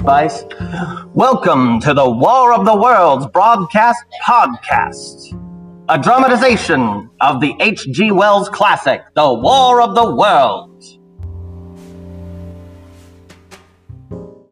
advice. Welcome to the War of the Worlds broadcast podcast, a dramatization of the H.G. Wells classic, The War of the Worlds.